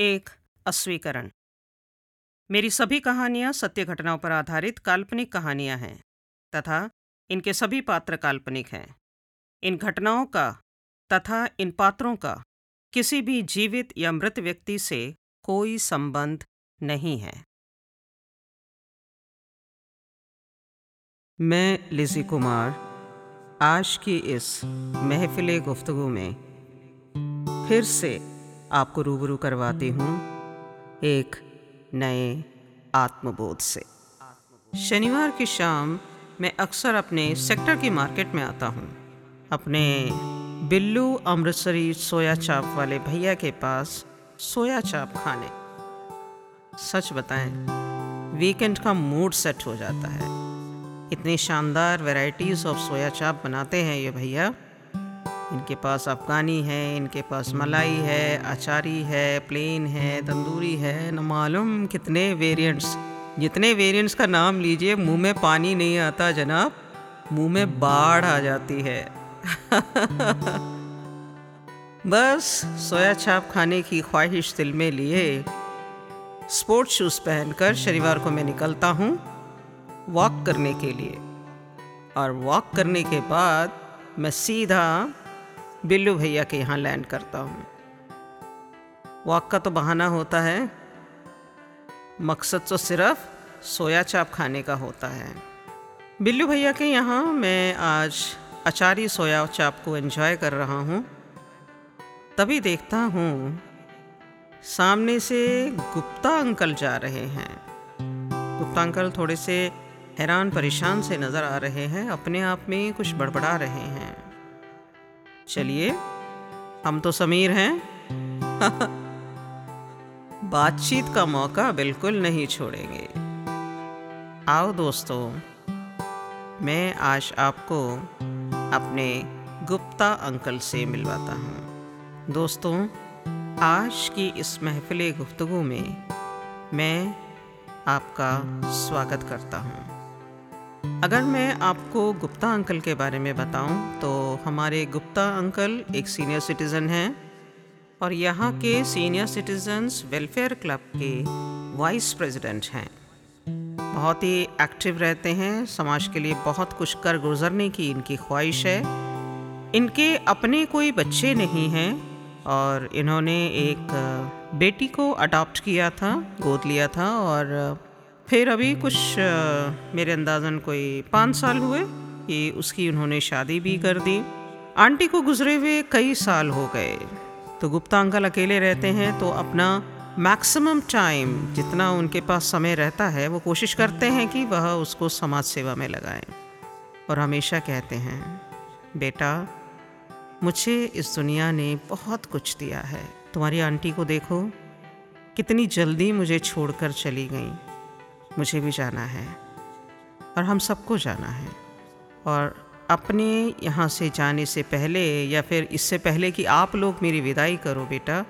एक, अस्वीकरण। मेरी सभी कहानियाँ सत्य घटनाओं पर आधारित काल्पनिक कहानियाँ हैं, तथा इनके सभी पात्र काल्पनिक हैं। इन घटनाओं का तथा इन पात्रों का किसी भी जीवित या मृत व्यक्ति से कोई संबंध नहीं है। मैं लिजी कुमार, आज की इस महफिल गुफ्तगु में फिर से आपको रूबरू करवाती हूँ एक नए आत्मबोध से। शनिवार की शाम मैं अक्सर अपने सेक्टर की मार्केट में आता हूँ। अपने बिल्लू अमृतसरी सोया चाप वाले भैया के पास सोया चाप खाने। सच बताएँ वीकेंड का मूड सेट हो जाता है। इतनी शानदार वैरायटीज़ ऑफ़ सोया चाप बनाते हैं ये भैया। इनके पास अफ़गानी है, इनके पास मलाई है अचारी है प्लेन है, तंदूरी है, न मालूम कितने वेरिएंट्स जितने वेरिएंट्स का नाम लीजिए, मुँह में पानी नहीं आता जनाब, मुँह में बाढ़ आ जाती है। बस सोया छाप खाने की ख्वाहिश दिल में लिए। स्पोर्ट्स शूज़ पहनकर शनिवार को मैं निकलता हूँ वॉक करने के लिए। और वॉक करने के बाद मैं सीधा बिल्लू भैया के यहाँ लैंड करता हूँ। वॉक का तो बहाना होता है। मकसद तो सिर्फ़ सोया चाप खाने का होता है। बिल्लू भैया के यहाँ मैं आज अचारी सोया चाप को एंजॉय कर रहा हूँ। तभी देखता हूँ सामने से गुप्ता अंकल जा रहे हैं। गुप्ता अंकल थोड़े से हैरान परेशान से नज़र आ रहे हैं। अपने आप में कुछ बड़बड़ा रहे हैं। चलिए, हम तो समीर हैं। बातचीत का मौका बिल्कुल नहीं छोड़ेंगे। आओ दोस्तों, मैं आज आपको अपने गुप्ता अंकल से मिलवाता हूँ। दोस्तों, आज की इस महफिल गुफ्तगु में मैं आपका स्वागत करता हूँ। अगर मैं आपको गुप्ता अंकल के बारे में बताऊँ तो हमारे गुप्ता अंकल एक सीनियर सिटीज़न हैं और यहाँ के सीनियर सिटीजन्स वेलफेयर क्लब के वाइस प्रेसिडेंट हैं। बहुत ही एक्टिव रहते हैं, समाज के लिए बहुत कुछ कर गुजरने की इनकी ख्वाहिश है। इनके अपने कोई बच्चे नहीं हैं और इन्होंने एक बेटी को अडॉप्ट किया था, गोद लिया था और फिर अभी कुछ मेरे अंदाजन कोई पाँच साल हुए कि उसकी उन्होंने शादी भी कर दी। आंटी को गुजरे हुए कई साल हो गए। तो गुप्ता अंकल अकेले रहते हैं तो अपना मैक्सिमम टाइम जितना उनके पास समय रहता है, वो कोशिश करते हैं कि वह उसको समाज सेवा में लगाएँ। और हमेशा कहते हैं, बेटा, मुझे इस दुनिया ने बहुत कुछ दिया है। तुम्हारी आंटी को देखो, कितनी जल्दी मुझे छोड़कर चली गई। मुझे भी जाना है। और हम सबको जाना है। और अपने यहाँ से जाने से पहले या फिर इससे पहले कि आप लोग मेरी विदाई करो बेटा,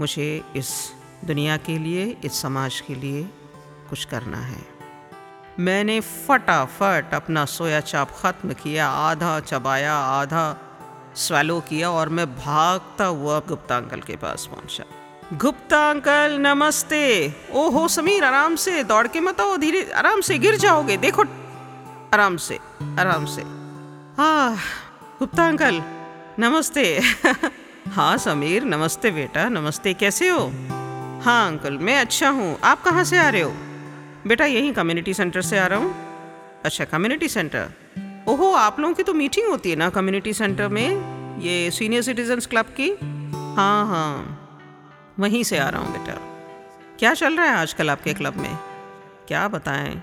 मुझे इस दुनिया के लिए, इस समाज के लिए कुछ करना है। मैंने फटाफट अपना सोया चाप ख़त्म किया, आधा चबाया, आधा स्वैलो किया और मैं भागता हुआ गुप्ता अंकल के पास पहुँचा। गुप्ता अंकल नमस्ते। ओहो, समीर, आराम से, दौड़ के मत आओ, धीरे, आराम से, गिर जाओगे। देखो, आराम से आराम से। हाँ गुप्ता अंकल नमस्ते। हाँ समीर, नमस्ते बेटा, नमस्ते, कैसे हो? हाँ अंकल, मैं अच्छा हूँ। आप कहाँ से आ रहे हो? बेटा, यहीं कम्युनिटी सेंटर से आ रहा हूँ। अच्छा कम्युनिटी सेंटर ओहो, आप लोगों की तो मीटिंग होती है ना कम्युनिटी सेंटर में? ये सीनियर सिटीजन्स क्लब की? हाँ हाँ। वहीं से आ रहा हूँ बेटा। क्या चल रहा है आजकल आपके क्लब में? क्या बताएँ?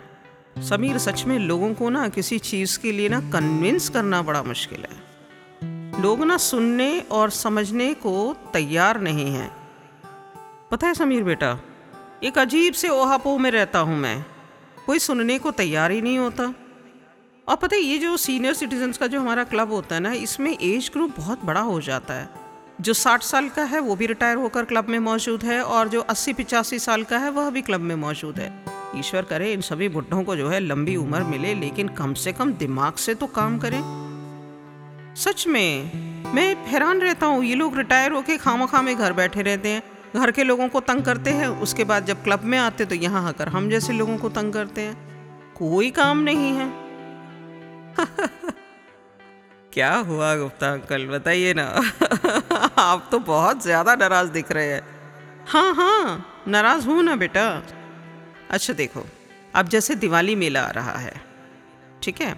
समीर, सच में लोगों को ना किसी चीज़ के लिए ना कन्विंस करना बड़ा मुश्किल है। लोग ना सुनने और समझने को तैयार नहीं हैं। पता है समीर बेटा, एक अजीब से ओहापो में रहता हूँ मैं। कोई सुनने को तैयार ही नहीं होता। और पता है ये जो सीनियर सिटीजन्स का जो हमारा क्लब होता है ना, इसमें एज ग्रुप बहुत बड़ा हो जाता है। जो 60 साल का है, वो भी रिटायर होकर क्लब में मौजूद है और जो 80 पिचासी साल का है, वह भी क्लब में मौजूद है। ईश्वर करे, इन सभी बुढ़ों को जो है लंबी उम्र मिले, लेकिन कम से कम दिमाग से तो काम करें। सच में, मैं हैरान रहता हूँ, ये लोग रिटायर होके खामा खामे घर बैठे रहते हैं। घर के लोगों को तंग करते हैं, उसके बाद जब क्लब में आते तो यहाँ आकर हम जैसे लोगों को तंग करते हैं। कोई काम नहीं है। क्या हुआ गुप्ता अंकल? बताइए ना। आप तो बहुत ज़्यादा नाराज़ दिख रहे हैं। हाँ हाँ नाराज़ हूँ ना बेटा। अच्छा देखो, अब जैसे दिवाली मेला आ रहा है, ठीक है?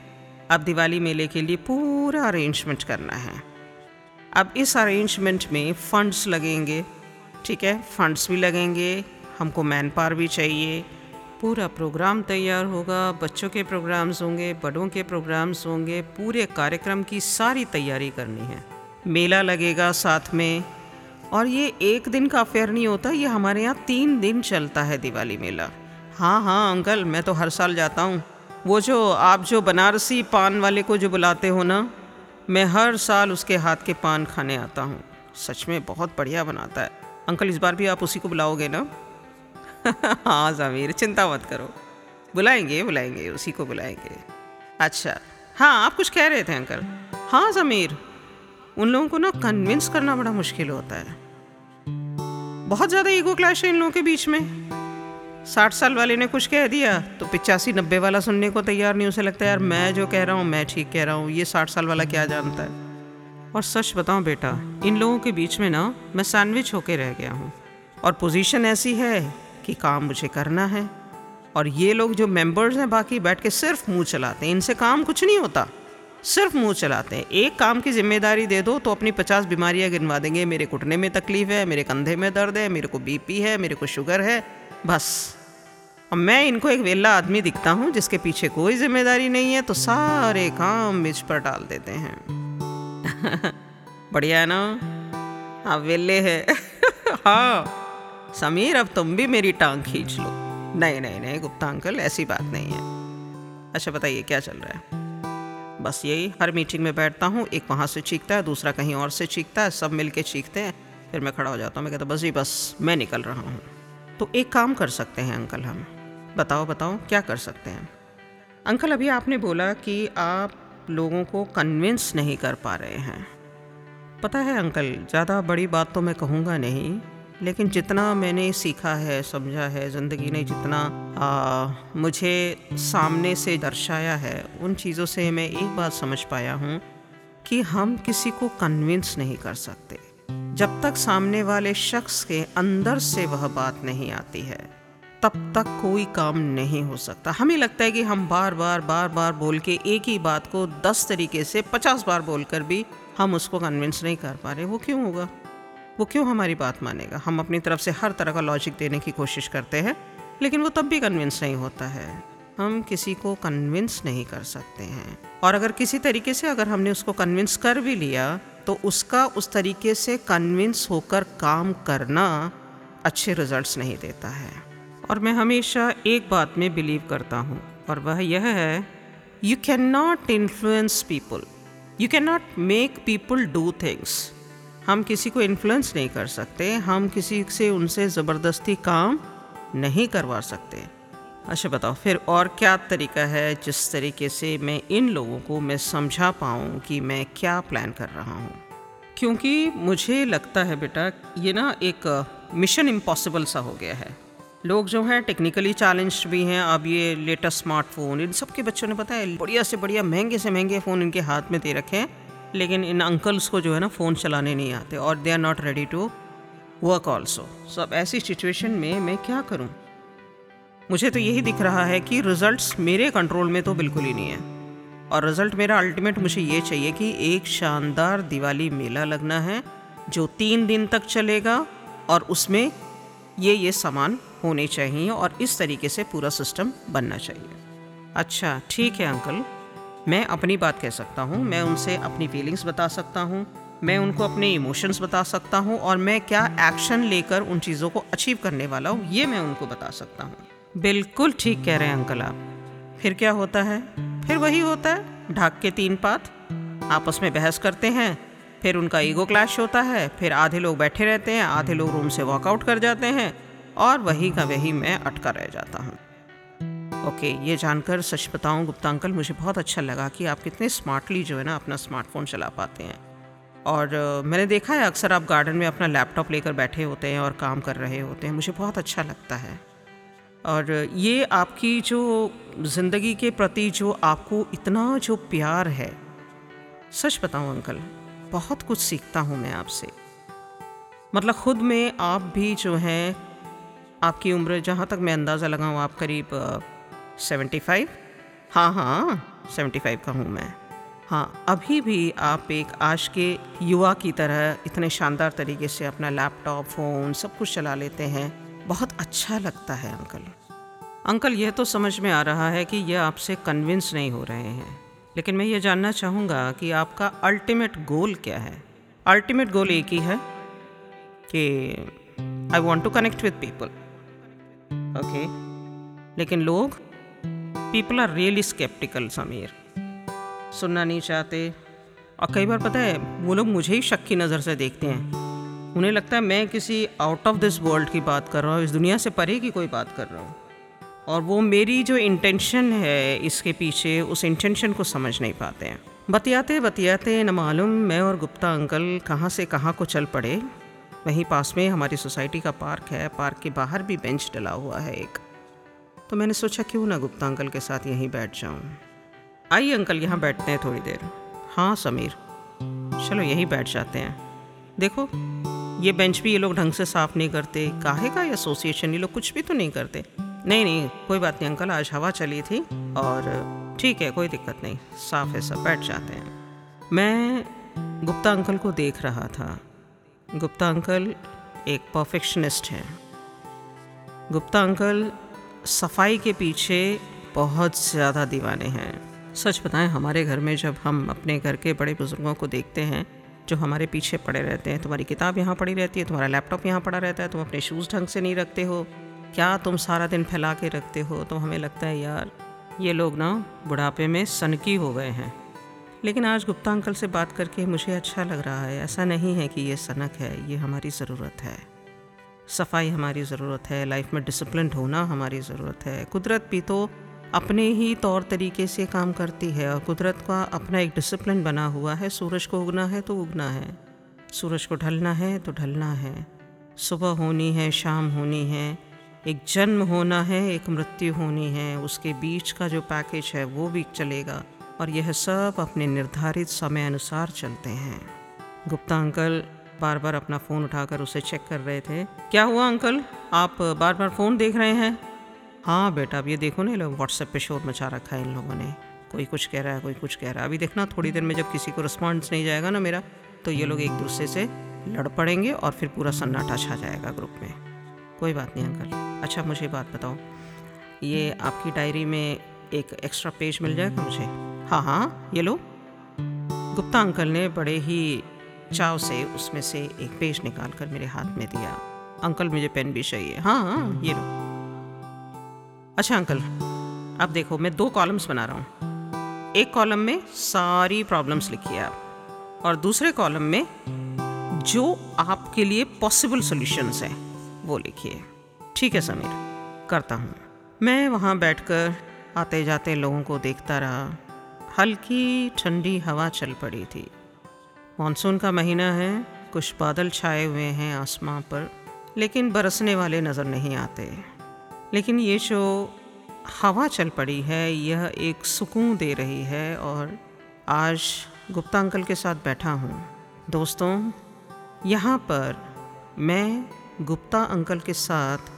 अब दिवाली मेले के लिए पूरा अरेंजमेंट करना है। अब इस अरेंजमेंट में फंड्स लगेंगे, ठीक है? फंड्स भी लगेंगे, हमको मैन पावर भी चाहिए पूरा प्रोग्राम तैयार होगा, बच्चों के प्रोग्राम्स होंगे, बड़ों के प्रोग्राम्स होंगे, पूरे कार्यक्रम की सारी तैयारी करनी है। मेला लगेगा साथ में, और ये एक दिन का अफेयर नहीं होता, ये हमारे यहाँ तीन दिन चलता है दिवाली मेला। हाँ हाँ अंकल, मैं तो हर साल जाता हूँ। वो जो, आप जो बनारसी पान वाले को जो बुलाते हो ना, मैं हर साल उसके हाथ के पान खाने आता हूँ। सच में बहुत बढ़िया बनाता है। अंकल, इस बार भी आप उसी को बुलाओगे ना? हाँ ज़मीर, चिंता मत करो। बुलाएँगे बुलाएँगे, उसी को बुलाएँगे। अच्छा हाँ आप कुछ कह रहे थे, अंकल। हाँ ज़मीर, उन लोगों को ना कन्विंस करना बड़ा मुश्किल होता है। बहुत ज़्यादा ईगो क्लैश है इन लोगों के बीच में। साठ साल वाले ने कुछ कह दिया तो पिचासी नब्बे वाला सुनने को तैयार नहीं, उसे लगता है, यार, मैं जो कह रहा हूँ, मैं ठीक कह रहा हूँ, ये साठ साल वाला क्या जानता है? और सच बताऊँ बेटा, इन लोगों के बीच में ना, मैं सैंडविच होके रह गया हूँ। और पोजीशन ऐसी है कि काम मुझे करना है। और ये लोग जो मेंबर्स हैं, बाकी बैठ के सिर्फ़ मुँह चलाते हैं। इनसे काम कुछ नहीं होता। सिर्फ़ मुँह चलाते हैं। एक काम की ज़िम्मेदारी दे दो तो अपनी पचास बीमारियाँ गिनवा देंगे। मेरे घुटने में तकलीफ़ है, मेरे कंधे में दर्द है, मेरे को बीपी है, मेरे को शुगर है। बस। अब मैं इनको एक वेला आदमी दिखता हूँ, जिसके पीछे कोई ज़िम्मेदारी नहीं है तो सारे काम मिच पर डाल देते हैं। बढ़िया है ना? हाँ वेले है। हाँ। समीर, अब तुम भी मेरी टांग खींच लो। नहीं नहीं नहीं, गुप्ता अंकल, ऐसी बात नहीं है। अच्छा बताइए, क्या चल रहा है? बस यही, हर मीटिंग में बैठता हूँ, एक वहाँ से चीखता है, दूसरा कहीं और से चीखता है, सब मिल के चीखते हैं, फिर मैं खड़ा हो जाता हूँ, मैं कहता, बस जी, बस, मैं निकल रहा हूँ। तो एक काम कर सकते हैं अंकल हम। बताओ बताओ, क्या कर सकते हैं? अंकल, अभी आपने बोला कि आप लोगों को कन्विंस नहीं कर पा रहे हैं। पता है अंकल, ज़्यादा बड़ी बात तो मैं कहूँगा नहीं लेकिन जितना मैंने सीखा है समझा है ज़िंदगी ने जितना आ, मुझे सामने से दर्शाया है उन चीज़ों से मैं एक बात समझ पाया हूँ कि हम किसी को कन्विंस नहीं कर सकते। जब तक सामने वाले शख्स के अंदर से वह बात नहीं आती है तब तक कोई काम नहीं हो सकता। हमें लगता है कि हम बार बार बार बार बोल के एक ही बात को दस तरीके से पचास बार बोलकर भी हम उसको कन्विंस नहीं कर पा रहे। वो क्यों होगा? वो क्यों हमारी बात मानेगा? हम अपनी तरफ़ से हर तरह का लॉजिक देने की कोशिश करते हैं, लेकिन वो तब भी कन्विंस नहीं होता है। हम किसी को कन्विंस नहीं कर सकते हैं। और अगर किसी तरीके से अगर हमने उसको कन्विंस कर भी लिया तो उसका उस तरीके से कन्विंस होकर काम करना अच्छे रिजल्ट्स नहीं देता है। और मैं हमेशा एक बात में बिलीव करता हूँ, और वह यह है you can not influence people you can not make people do things हम किसी को इन्फ्लुएंस नहीं कर सकते, हम किसी से उनसे ज़बरदस्ती काम नहीं करवा सकते। अच्छा बताओ, फिर और क्या तरीका है जिस तरीके से मैं इन लोगों को मैं समझा पाऊँ कि मैं क्या प्लान कर रहा हूँ? क्योंकि मुझे लगता है बेटा, ये ना एक मिशन इम्पॉसिबल सा हो गया है। लोग जो हैं टेक्निकली चैलेंज भी हैं, अब ये लेटेस्ट स्मार्टफ़ोन इन सब के बच्चों ने पता है, बढ़िया से बढ़िया, महँगे से महँगे फ़ोन इनके हाथ में दे रखे हैं। लेकिन इन अंकल्स को जो है ना फ़ोन चलाने नहीं आते और they are not ready to work also so अब ऐसी सिचुएशन में मैं क्या करूँ? मुझे तो यही दिख रहा है कि रिज़ल्ट्स मेरे कंट्रोल में तो बिल्कुल ही नहीं है। और रिज़ल्ट मेरा अल्टीमेट मुझे ये चाहिए कि एक शानदार दिवाली मेला लगना है जो तीन दिन तक चलेगा और उसमें ये ये सामान होने चाहिए और इस तरीके से पूरा सिस्टम बनना चाहिए। अच्छा ठीक है अंकल मैं अपनी बात कह सकता हूँ, मैं उनसे अपनी फीलिंग्स बता सकता हूँ, मैं उनको अपने इमोशंस बता सकता हूँ और मैं क्या एक्शन लेकर उन चीज़ों को अचीव करने वाला हूँ, ये मैं उनको बता सकता हूँ। बिल्कुल ठीक कह रहे हैं अंकल आप। फिर क्या होता है? फिर वही होता है, ढाक के तीन पात, आपस में बहस करते हैं, फिर उनका ईगो क्लैश होता है, फिर आधे लोग बैठे रहते हैं, आधे लोग रूम से वॉकआउट कर जाते हैं और वही का वही मैं अटका रह जाता हूँ। ओके ये जानकर सच बताऊँ गुप्ता अंकल, मुझे बहुत अच्छा लगा कि आप कितने स्मार्टली जो है ना अपना स्मार्टफ़ोन चला पाते हैं। और मैंने देखा है अक्सर आप गार्डन में अपना लैपटॉप लेकर बैठे होते हैं और काम कर रहे होते हैं, मुझे बहुत अच्छा लगता है। और, ये आपकी जो ज़िंदगी के प्रति जो आपको इतना जो प्यार है, सच बताऊँ अंकल, बहुत कुछ सीखता हूँ मैं आपसे। मतलब खुद में आप भी जो हैं, आपकी उम्र, जहाँ तक मैं अंदाज़ा लगाऊँ, आप करीब सेवेंटी फाइव? हाँ हाँ सेवेंटी फाइव का हूँ मैं। हाँ अभी भी आप एक आज के युवा की तरह इतने शानदार तरीके से अपना लैपटॉप, फ़ोन सब कुछ चला लेते हैं। बहुत अच्छा लगता है, अंकल। अंकल, यह तो समझ में आ रहा है कि यह आपसे कन्विंस नहीं हो रहे हैं। लेकिन मैं ये जानना चाहूँगा कि आपका अल्टीमेट गोल क्या है? अल्टीमेट गोल एक ही है कि I want to connect with people okay लेकिन लोग? People are really sceptical Sameer सुनना नहीं चाहते। और कई बार पता है, वो लोग मुझे ही शक की नज़र से देखते हैं। उन्हें लगता है मैं किसी आउट ऑफ़ दिस वर्ल्ड की बात कर रहा हूँ, इस दुनिया से परे की कोई बात कर रहा हूँ। और वो मेरी जो इंटेंशन है इसके पीछे, उस इंटेंशन को समझ नहीं पाते हैं। बतियाते बतियाते, न मालूम मैं और गुप्ता अंकल कहाँ से कहाँ को चल पड़े। वहीं पास में हमारी सोसाइटी का पार्क है, पार्क के बाहर भी बेंच डला हुआ है एक। तो मैंने सोचा क्यों ना गुप्ता अंकल के साथ यहीं बैठ जाऊँ। आइए अंकल, यहाँ बैठते हैं थोड़ी देर। हाँ समीर। चलो, यहीं बैठ जाते हैं। देखो, ये बेंच भी ये लोग ढंग से साफ़ नहीं करते। काहे का एसोसिएशन ये लोग कुछ भी तो नहीं करते। नहीं नहीं, कोई बात नहीं अंकल, आज हवा चली थी और ठीक है, कोई दिक्कत नहीं। साफ़ है सब, बैठ जाते हैं। मैं गुप्ता अंकल को देख रहा था। गुप्ता अंकल एक परफेक्शनिस्ट हैं। गुप्ता अंकल सफ़ाई के पीछे बहुत ज़्यादा दीवाने हैं। सच बताएँ, हमारे घर में जब हम अपने घर के बड़े बुज़ुर्गों को देखते हैं, जो हमारे पीछे पड़े रहते हैं, तुम्हारी किताब यहाँ पड़ी रहती है, तुम्हारा लैपटॉप यहाँ पड़ा रहता है, तुम अपने शूज़ ढंग से नहीं रखते हो, क्या तुम सारा दिन फैला के रखते हो? तो हमें लगता है, यार, ये लोग ना बुढ़ापे में सनकी हो गए हैं। लेकिन आज गुप्ता अंकल से बात करके मुझे अच्छा लग रहा है, ऐसा नहीं है कि ये सनक है, ये हमारी ज़रूरत है। सफ़ाई हमारी ज़रूरत है, लाइफ में डिसिप्लिन होना हमारी ज़रूरत है। कुदरत भी तो अपने ही तौर तरीके से काम करती है और कुदरत का अपना एक डिसिप्लिन बना हुआ है। सूरज को उगना है तो उगना है, सूरज को ढलना है तो ढलना है। सुबह होनी है, शाम होनी है, एक जन्म होना है, एक मृत्यु होनी है, उसके बीच का जो पैकेज है वो भी चलेगा और यह सब अपने निर्धारित समय अनुसार चलते हैं। गुप्ता अंकल बार बार अपना फ़ोन उठाकर उसे चेक कर रहे थे। क्या हुआ अंकल? आप बार बार फ़ोन देख रहे हैं? हाँ बेटा, अब ये देखो ना लोग व्हाट्सएप पे शोर मचा रखा है इन लोगों ने। कोई कुछ कह रहा है, कोई कुछ कह रहा है। अभी देखना, थोड़ी देर में जब किसी को रिस्पॉन्स नहीं जाएगा ना मेरा तो ये लोग एक दूसरे से लड़ पड़ेंगे और फिर पूरा सन्नाटा छा जाएगा ग्रुप में। कोई बात नहीं अंकल। अच्छा मुझे बात बताओ। ये आपकी डायरी में एक एक्स्ट्रा पेज मिल जाएगा मुझे? हाँ हाँ ये लो। गुप्ता अंकल ने बड़े ही चाव से उसमें से एक पेज निकाल कर मेरे हाथ में दिया। अंकल, मुझे पेन भी चाहिए। हाँ हाँ ये लो। अच्छा अंकल अब देखो, मैं दो कॉलम्स बना रहा हूँ। एक कॉलम में सारी प्रॉब्लम्स लिखिए आप, और दूसरे कॉलम में जो आपके लिए पॉसिबल सॉल्यूशंस हैं, वो लिखिए। ठीक है, समीर, करता हूँ। मैं वहाँ बैठकर आते जाते लोगों को देखता रहा। हल्की ठंडी हवा चल पड़ी थी। मानसून का महीना है, कुछ बादल छाए हुए हैं आसमां पर, लेकिन बरसने वाले नज़र नहीं आते। लेकिन ये जो हवा चल पड़ी है, यह एक सुकून दे रही है और आज गुप्ता अंकल के साथ बैठा हूँ। दोस्तों, यहाँ पर मैं गुप्ता अंकल के साथ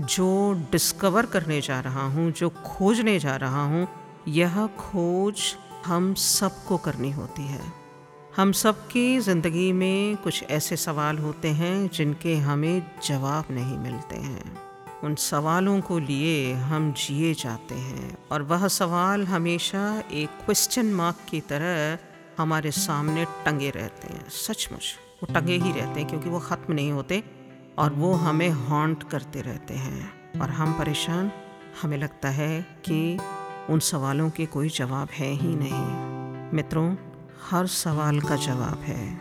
जो डिस्कवर करने जा रहा हूँ, जो खोजने जा रहा हूँ, यह खोज हम सबको करनी होती है। हम सब की ज़िंदगी में कुछ ऐसे सवाल होते हैं जिनके हमें जवाब नहीं मिलते हैं। उन सवालों को लिए हम जिए जाते हैं और वह सवाल हमेशा एक क्वेश्चन मार्क की तरह हमारे सामने टंगे रहते हैं। सचमुच, वो टंगे ही रहते हैं क्योंकि वो ख़त्म नहीं होते और वो हमें हॉन्ट करते रहते हैं। और हम परेशान, हमें लगता है कि उन सवालों के कोई जवाब है ही नहीं। मित्रों हर सवाल का जवाब है।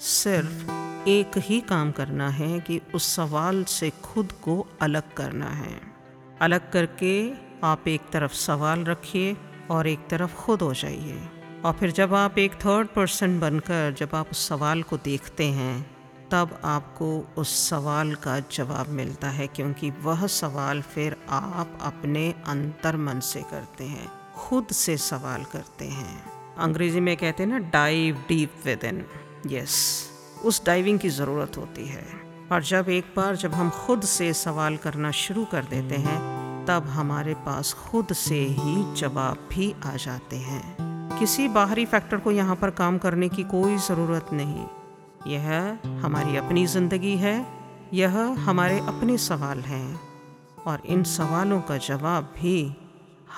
सिर्फ़ एक ही काम करना है कि उस सवाल से खुद को अलग करना है। अलग करके आप एक तरफ़ सवाल रखिए और एक तरफ़ खुद हो जाइए। और फिर जब आप एक थर्ड पर्सन बनकर जब आप उस सवाल को देखते हैं, तब आपको उस सवाल का जवाब मिलता है क्योंकि वह सवाल फिर आप अपने अंतर मन से करते हैं, खुद से सवाल करते हैं। अंग्रेज़ी में कहते हैं ना dive deep within yes उस डाइविंग की ज़रूरत होती है। और जब एक बार जब हम खुद से सवाल करना शुरू कर देते हैं, तब हमारे पास खुद से ही जवाब भी आ जाते हैं। किसी बाहरी फैक्टर को यहाँ पर काम करने की कोई ज़रूरत नहीं। यह हमारी अपनी ज़िंदगी है। यह हमारे अपने सवाल हैं। और इन सवालों का जवाब भी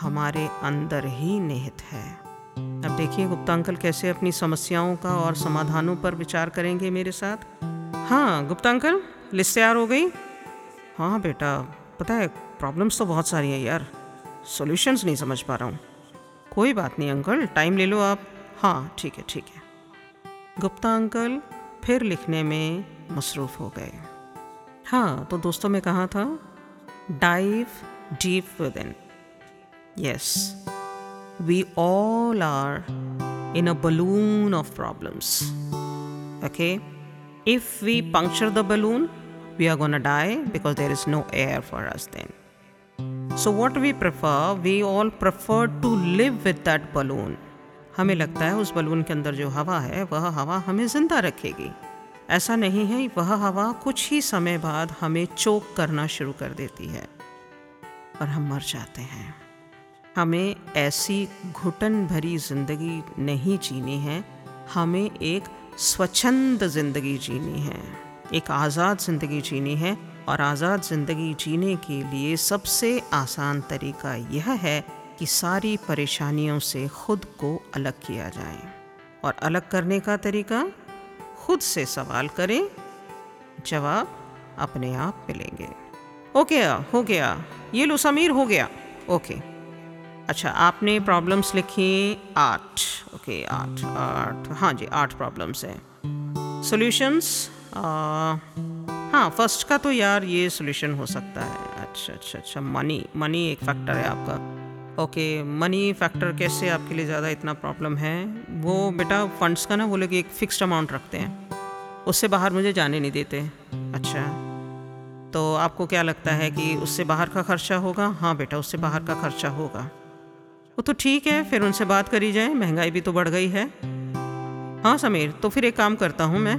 हमारे अंदर ही निहित है। अब देखिए, गुप्ता अंकल कैसे अपनी समस्याओं का और समाधानों पर विचार करेंगे मेरे साथ। हाँ गुप्ता अंकल, लिस्ट तैयार हो गई? हाँ बेटा, पता है, प्रॉब्लम्स तो बहुत सारी हैं यार। सॉल्यूशंस नहीं समझ पा रहा हूँ। कोई बात नहीं अंकल, टाइम ले लो आप। हाँ ठीक है ठीक है। गुप्ता अंकल फिर लिखने में मसरूफ़ हो गए। हाँ तो दोस्तों में कहा था dive deep within yes we all are in a balloon of problems okay if we puncture the balloon we are gonna die because there is no air for us then. So, what we prefer, we all prefer to live with that balloon. हमें लगता है उस balloon के अंदर जो हवा है वह हवा हमें ज़िंदा रखेगी ऐसा नहीं है वह हवा कुछ ही समय बाद हमें चोक करना शुरू कर देती है और हम मर जाते हैं हमें ऐसी घुटन भरी ज़िंदगी नहीं जीनी है, हमें एक स्वच्छंद ज़िंदगी जीनी है, एक आज़ाद ज़िंदगी जीनी है और आज़ाद ज़िंदगी जीने के लिए सबसे आसान तरीका यह है कि सारी परेशानियों से खुद को अलग किया जाए। और अलग करने का तरीका? खुद से सवाल करें, जवाब अपने आप मिलेंगे। ओके हो गया। ये लो समीर, हो गया। ओके। अच्छा आपने प्रॉब्लम्स लिखी आठ। ओके आठ आठ। हाँ जी, आठ प्रॉब्लम्स हैं। सॉल्यूशंस हाँ फ़र्स्ट का तो यार ये सोल्यूशन हो सकता है। अच्छा अच्छा अच्छा मनी मनी एक फैक्टर है आपका। ओके मनी फैक्टर कैसे आपके लिए ज़्यादा इतना प्रॉब्लम है? वो बेटा फंड्स का ना, वो लोग एक फिक्स्ड अमाउंट रखते हैं। उससे बाहर मुझे जाने नहीं देते। अच्छा तो आपको क्या लगता है कि उससे बाहर का खर्चा होगा? हाँ बेटा, उससे बाहर का खर्चा होगा। वो तो ठीक है, फिर उनसे बात करी जाए। महँगाई भी तो बढ़ गई है। हाँ समीर तो फिर एक काम करता हूँ मैं।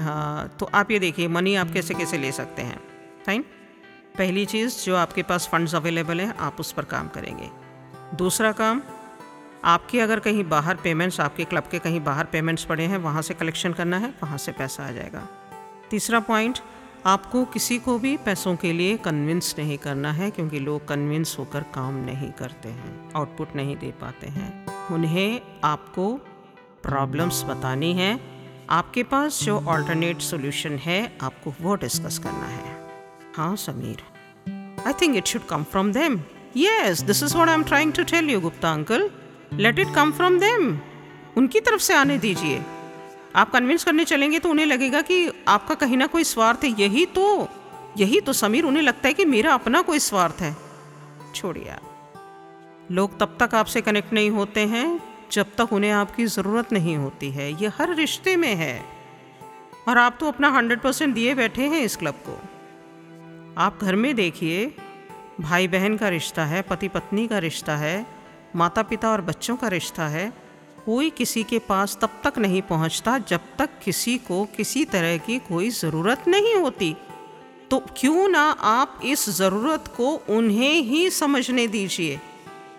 हाँ तो आप ये देखिए मनी आप कैसे कैसे ले सकते हैं। फाइन पहली चीज़ जो आपके पास फंड्स अवेलेबल हैं, आप उस पर काम करेंगे। दूसरा काम, आपके अगर कहीं बाहर पेमेंट्स आपके क्लब के कहीं बाहर पेमेंट्स पड़े हैं, वहाँ से कलेक्शन करना है, वहाँ से पैसा आ जाएगा। तीसरा पॉइंट आपको किसी को भी पैसों के लिए कन्विंस नहीं करना है, क्योंकि लोग कन्विंस होकर काम नहीं करते हैं आउटपुट नहीं दे पाते हैं। उन्हें आपको प्रॉब्लम्स बतानी है। आपके पास जो ऑल्टरनेट सोल्यूशन है, आपको वो डिस्कस करना है। हाँ Sameer. I think it should come from them yes this is what I am trying to tell you Gupta uncle let it come from them उनकी तरफ़ से आने दीजिए। आप कन्विंस करने चलेंगे तो उन्हें लगेगा कि आपका कहीं ना कोई स्वार्थ है। यही तो यही तो समीर, उन्हें लगता है कि मेरा अपना कोई स्वार्थ है। छोड़िए लोग तब तक आपसे कनेक्ट नहीं होते हैं, जब तक उन्हें आपकी ज़रूरत नहीं होती है। ये हर रिश्ते में है। और आप तो अपना हंड्रेड परसेंट दिए बैठे हैं इस क्लब को। आप घर में देखिए भाई बहन का रिश्ता है पति पत्नी का रिश्ता है माता पिता और बच्चों का रिश्ता है। कोई किसी के पास तब तक नहीं पहुँचता जब तक किसी को किसी तरह की कोई ज़रूरत नहीं होती। तो क्यों ना आप इस ज़रूरत को उन्हें ही समझने दीजिए।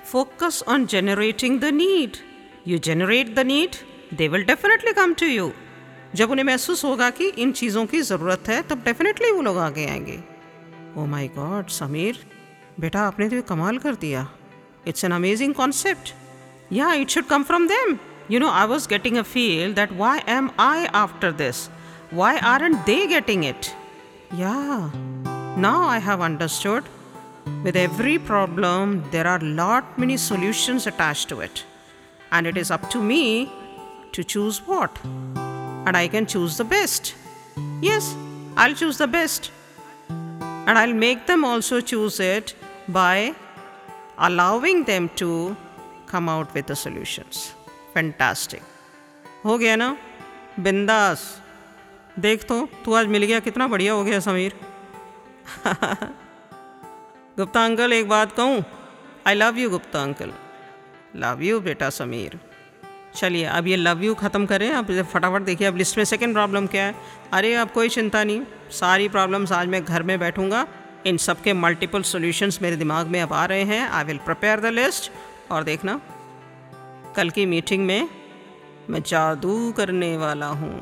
Focus on generating the need you generate the need they will definitely come to you जब उन्हें महसूस होगा कि इन चीज़ों की ज़रूरत है, तब डेफिनेटली वो लोग आगे आएँगे। ओ माई गॉड समीर, बेटा आपने तो कमाल कर दिया। It's an amazing concept Yeah, it should come from them. You know, I was getting a feel that why am I after this? Why aren't they getting it? Yeah, now I have understood. With every problem, there are lot many solutions attached to it. And it is up to me to choose what. And I can choose the best. Yes, I'll choose the best. And I'll make them also choose it by allowing them to come out with the solutions. Fantastic हो गया ना? बिंदास। देख तो तू आज मिल गया, कितना बढ़िया हो गया, समीर। गुप्ता अंकल, एक बात कहूँ। I love you Gupta uncle. Love you बेटा समीर। चलिए, अब ये लव यू ख़त्म करें। आप फटाफट देखिए, अब लिस्ट में सेकंड प्रॉब्लम क्या है? अरे अब कोई चिंता नहीं। सारी प्रॉब्लम्स आज मैं घर में बैठूँगा। इन सब के मल्टीपल सॉल्यूशंस मेरे दिमाग में अब आ रहे हैं। I will prepare the list और देखना, कल की मीटिंग में मैं जादू करने वाला हूँ।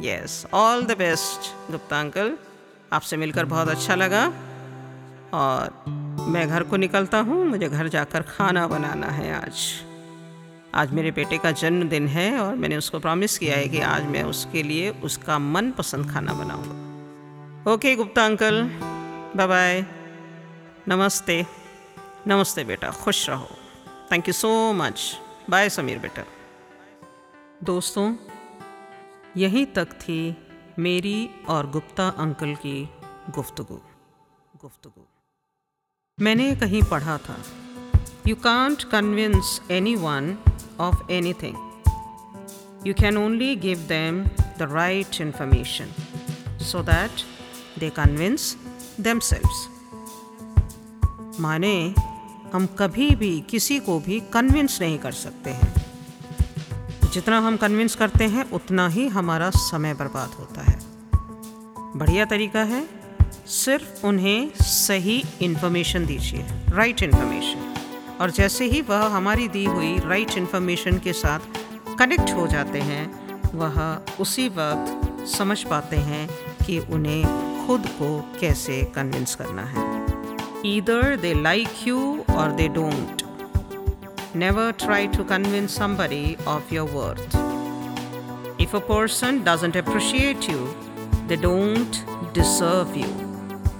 Yes all the best Gupta uncle. आपसे मिलकर बहुत अच्छा लगा। और मैं घर को निकलता हूँ, मुझे घर जाकर खाना बनाना है आज। आज मेरे बेटे का जन्मदिन है और मैंने उसको प्रॉमिस किया है कि आज मैं उसके लिए उसका मनपसंद खाना बनाऊँगा। Okay Gupta uncle bye bye नमस्ते। नमस्ते बेटा, खुश रहो। Thank you so much bye Sameer बेटा। दोस्तों, यहीं तक थी मेरी और गुप्ता अंकल की गुफ्तगु। गुफ्तगु। मैंने कहीं पढ़ा था। You can't convince anyone of anything you can only give them the right information so that they convince them माने हम कभी भी किसी को भी कन्विंस नहीं कर सकते हैं। जितना हम कन्विंस करते हैं, उतना ही हमारा समय बर्बाद होता है। बढ़िया तरीका है, सिर्फ़ उन्हें सही इन्फॉर्मेशन दीजिए राइट इन्फॉर्मेशन और जैसे ही वह हमारी दी हुई राइट इन्फॉर्मेशन के साथ कनेक्ट हो जाते हैं, वह उसी वक्त समझ पाते हैं कि उन्हें खुद को कैसे कन्विंस करना है। ईदर दे लाइक यू और they don't never try to convince somebody of your worth If a person doesn't appreciate you, they don't deserve you.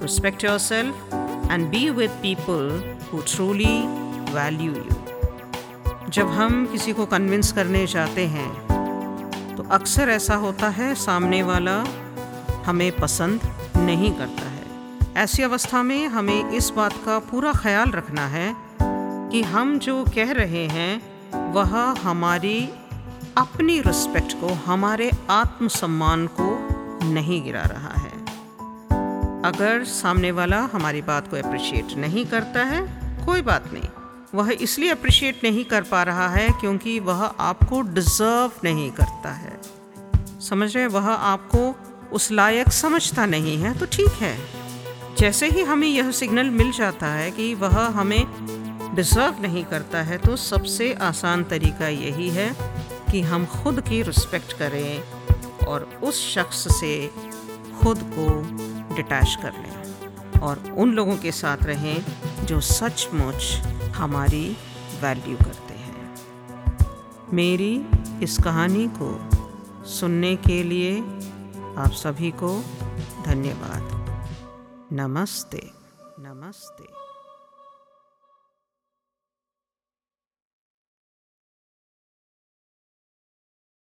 Respect yourself and be with people who truly value you. जब हम किसी को convince करने जाते हैं तो अक्सर ऐसा होता है सामने वाला हमें पसंद नहीं करता है ऐसी अवस्था में हमें इस बात का पूरा ख्याल रखना है कि हम जो कह रहे हैं, वह हमारी अपनी रिस्पेक्ट को, हमारे आत्मसम्मान को नहीं गिरा रहा है। अगर सामने वाला हमारी बात को अप्रिशिएट नहीं करता है, कोई बात नहीं। वह इसलिए अप्रिशिएट नहीं कर पा रहा है क्योंकि वह आपको डिज़र्व नहीं करता है। समझ रहे वह आपको उस लायक समझता नहीं है तो ठीक है। जैसे ही हमें यह सिग्नल मिल जाता है कि वह हमें डिज़र्व नहीं करता है तो सबसे आसान तरीका यही है कि हम खुद की रिस्पेक्ट करें और उस शख्स से खुद को डिटैच कर लें और उन लोगों के साथ रहें जो सचमुच हमारी वैल्यू करते हैं। मेरी इस कहानी को सुनने के लिए आप सभी को धन्यवाद। नमस्ते नमस्ते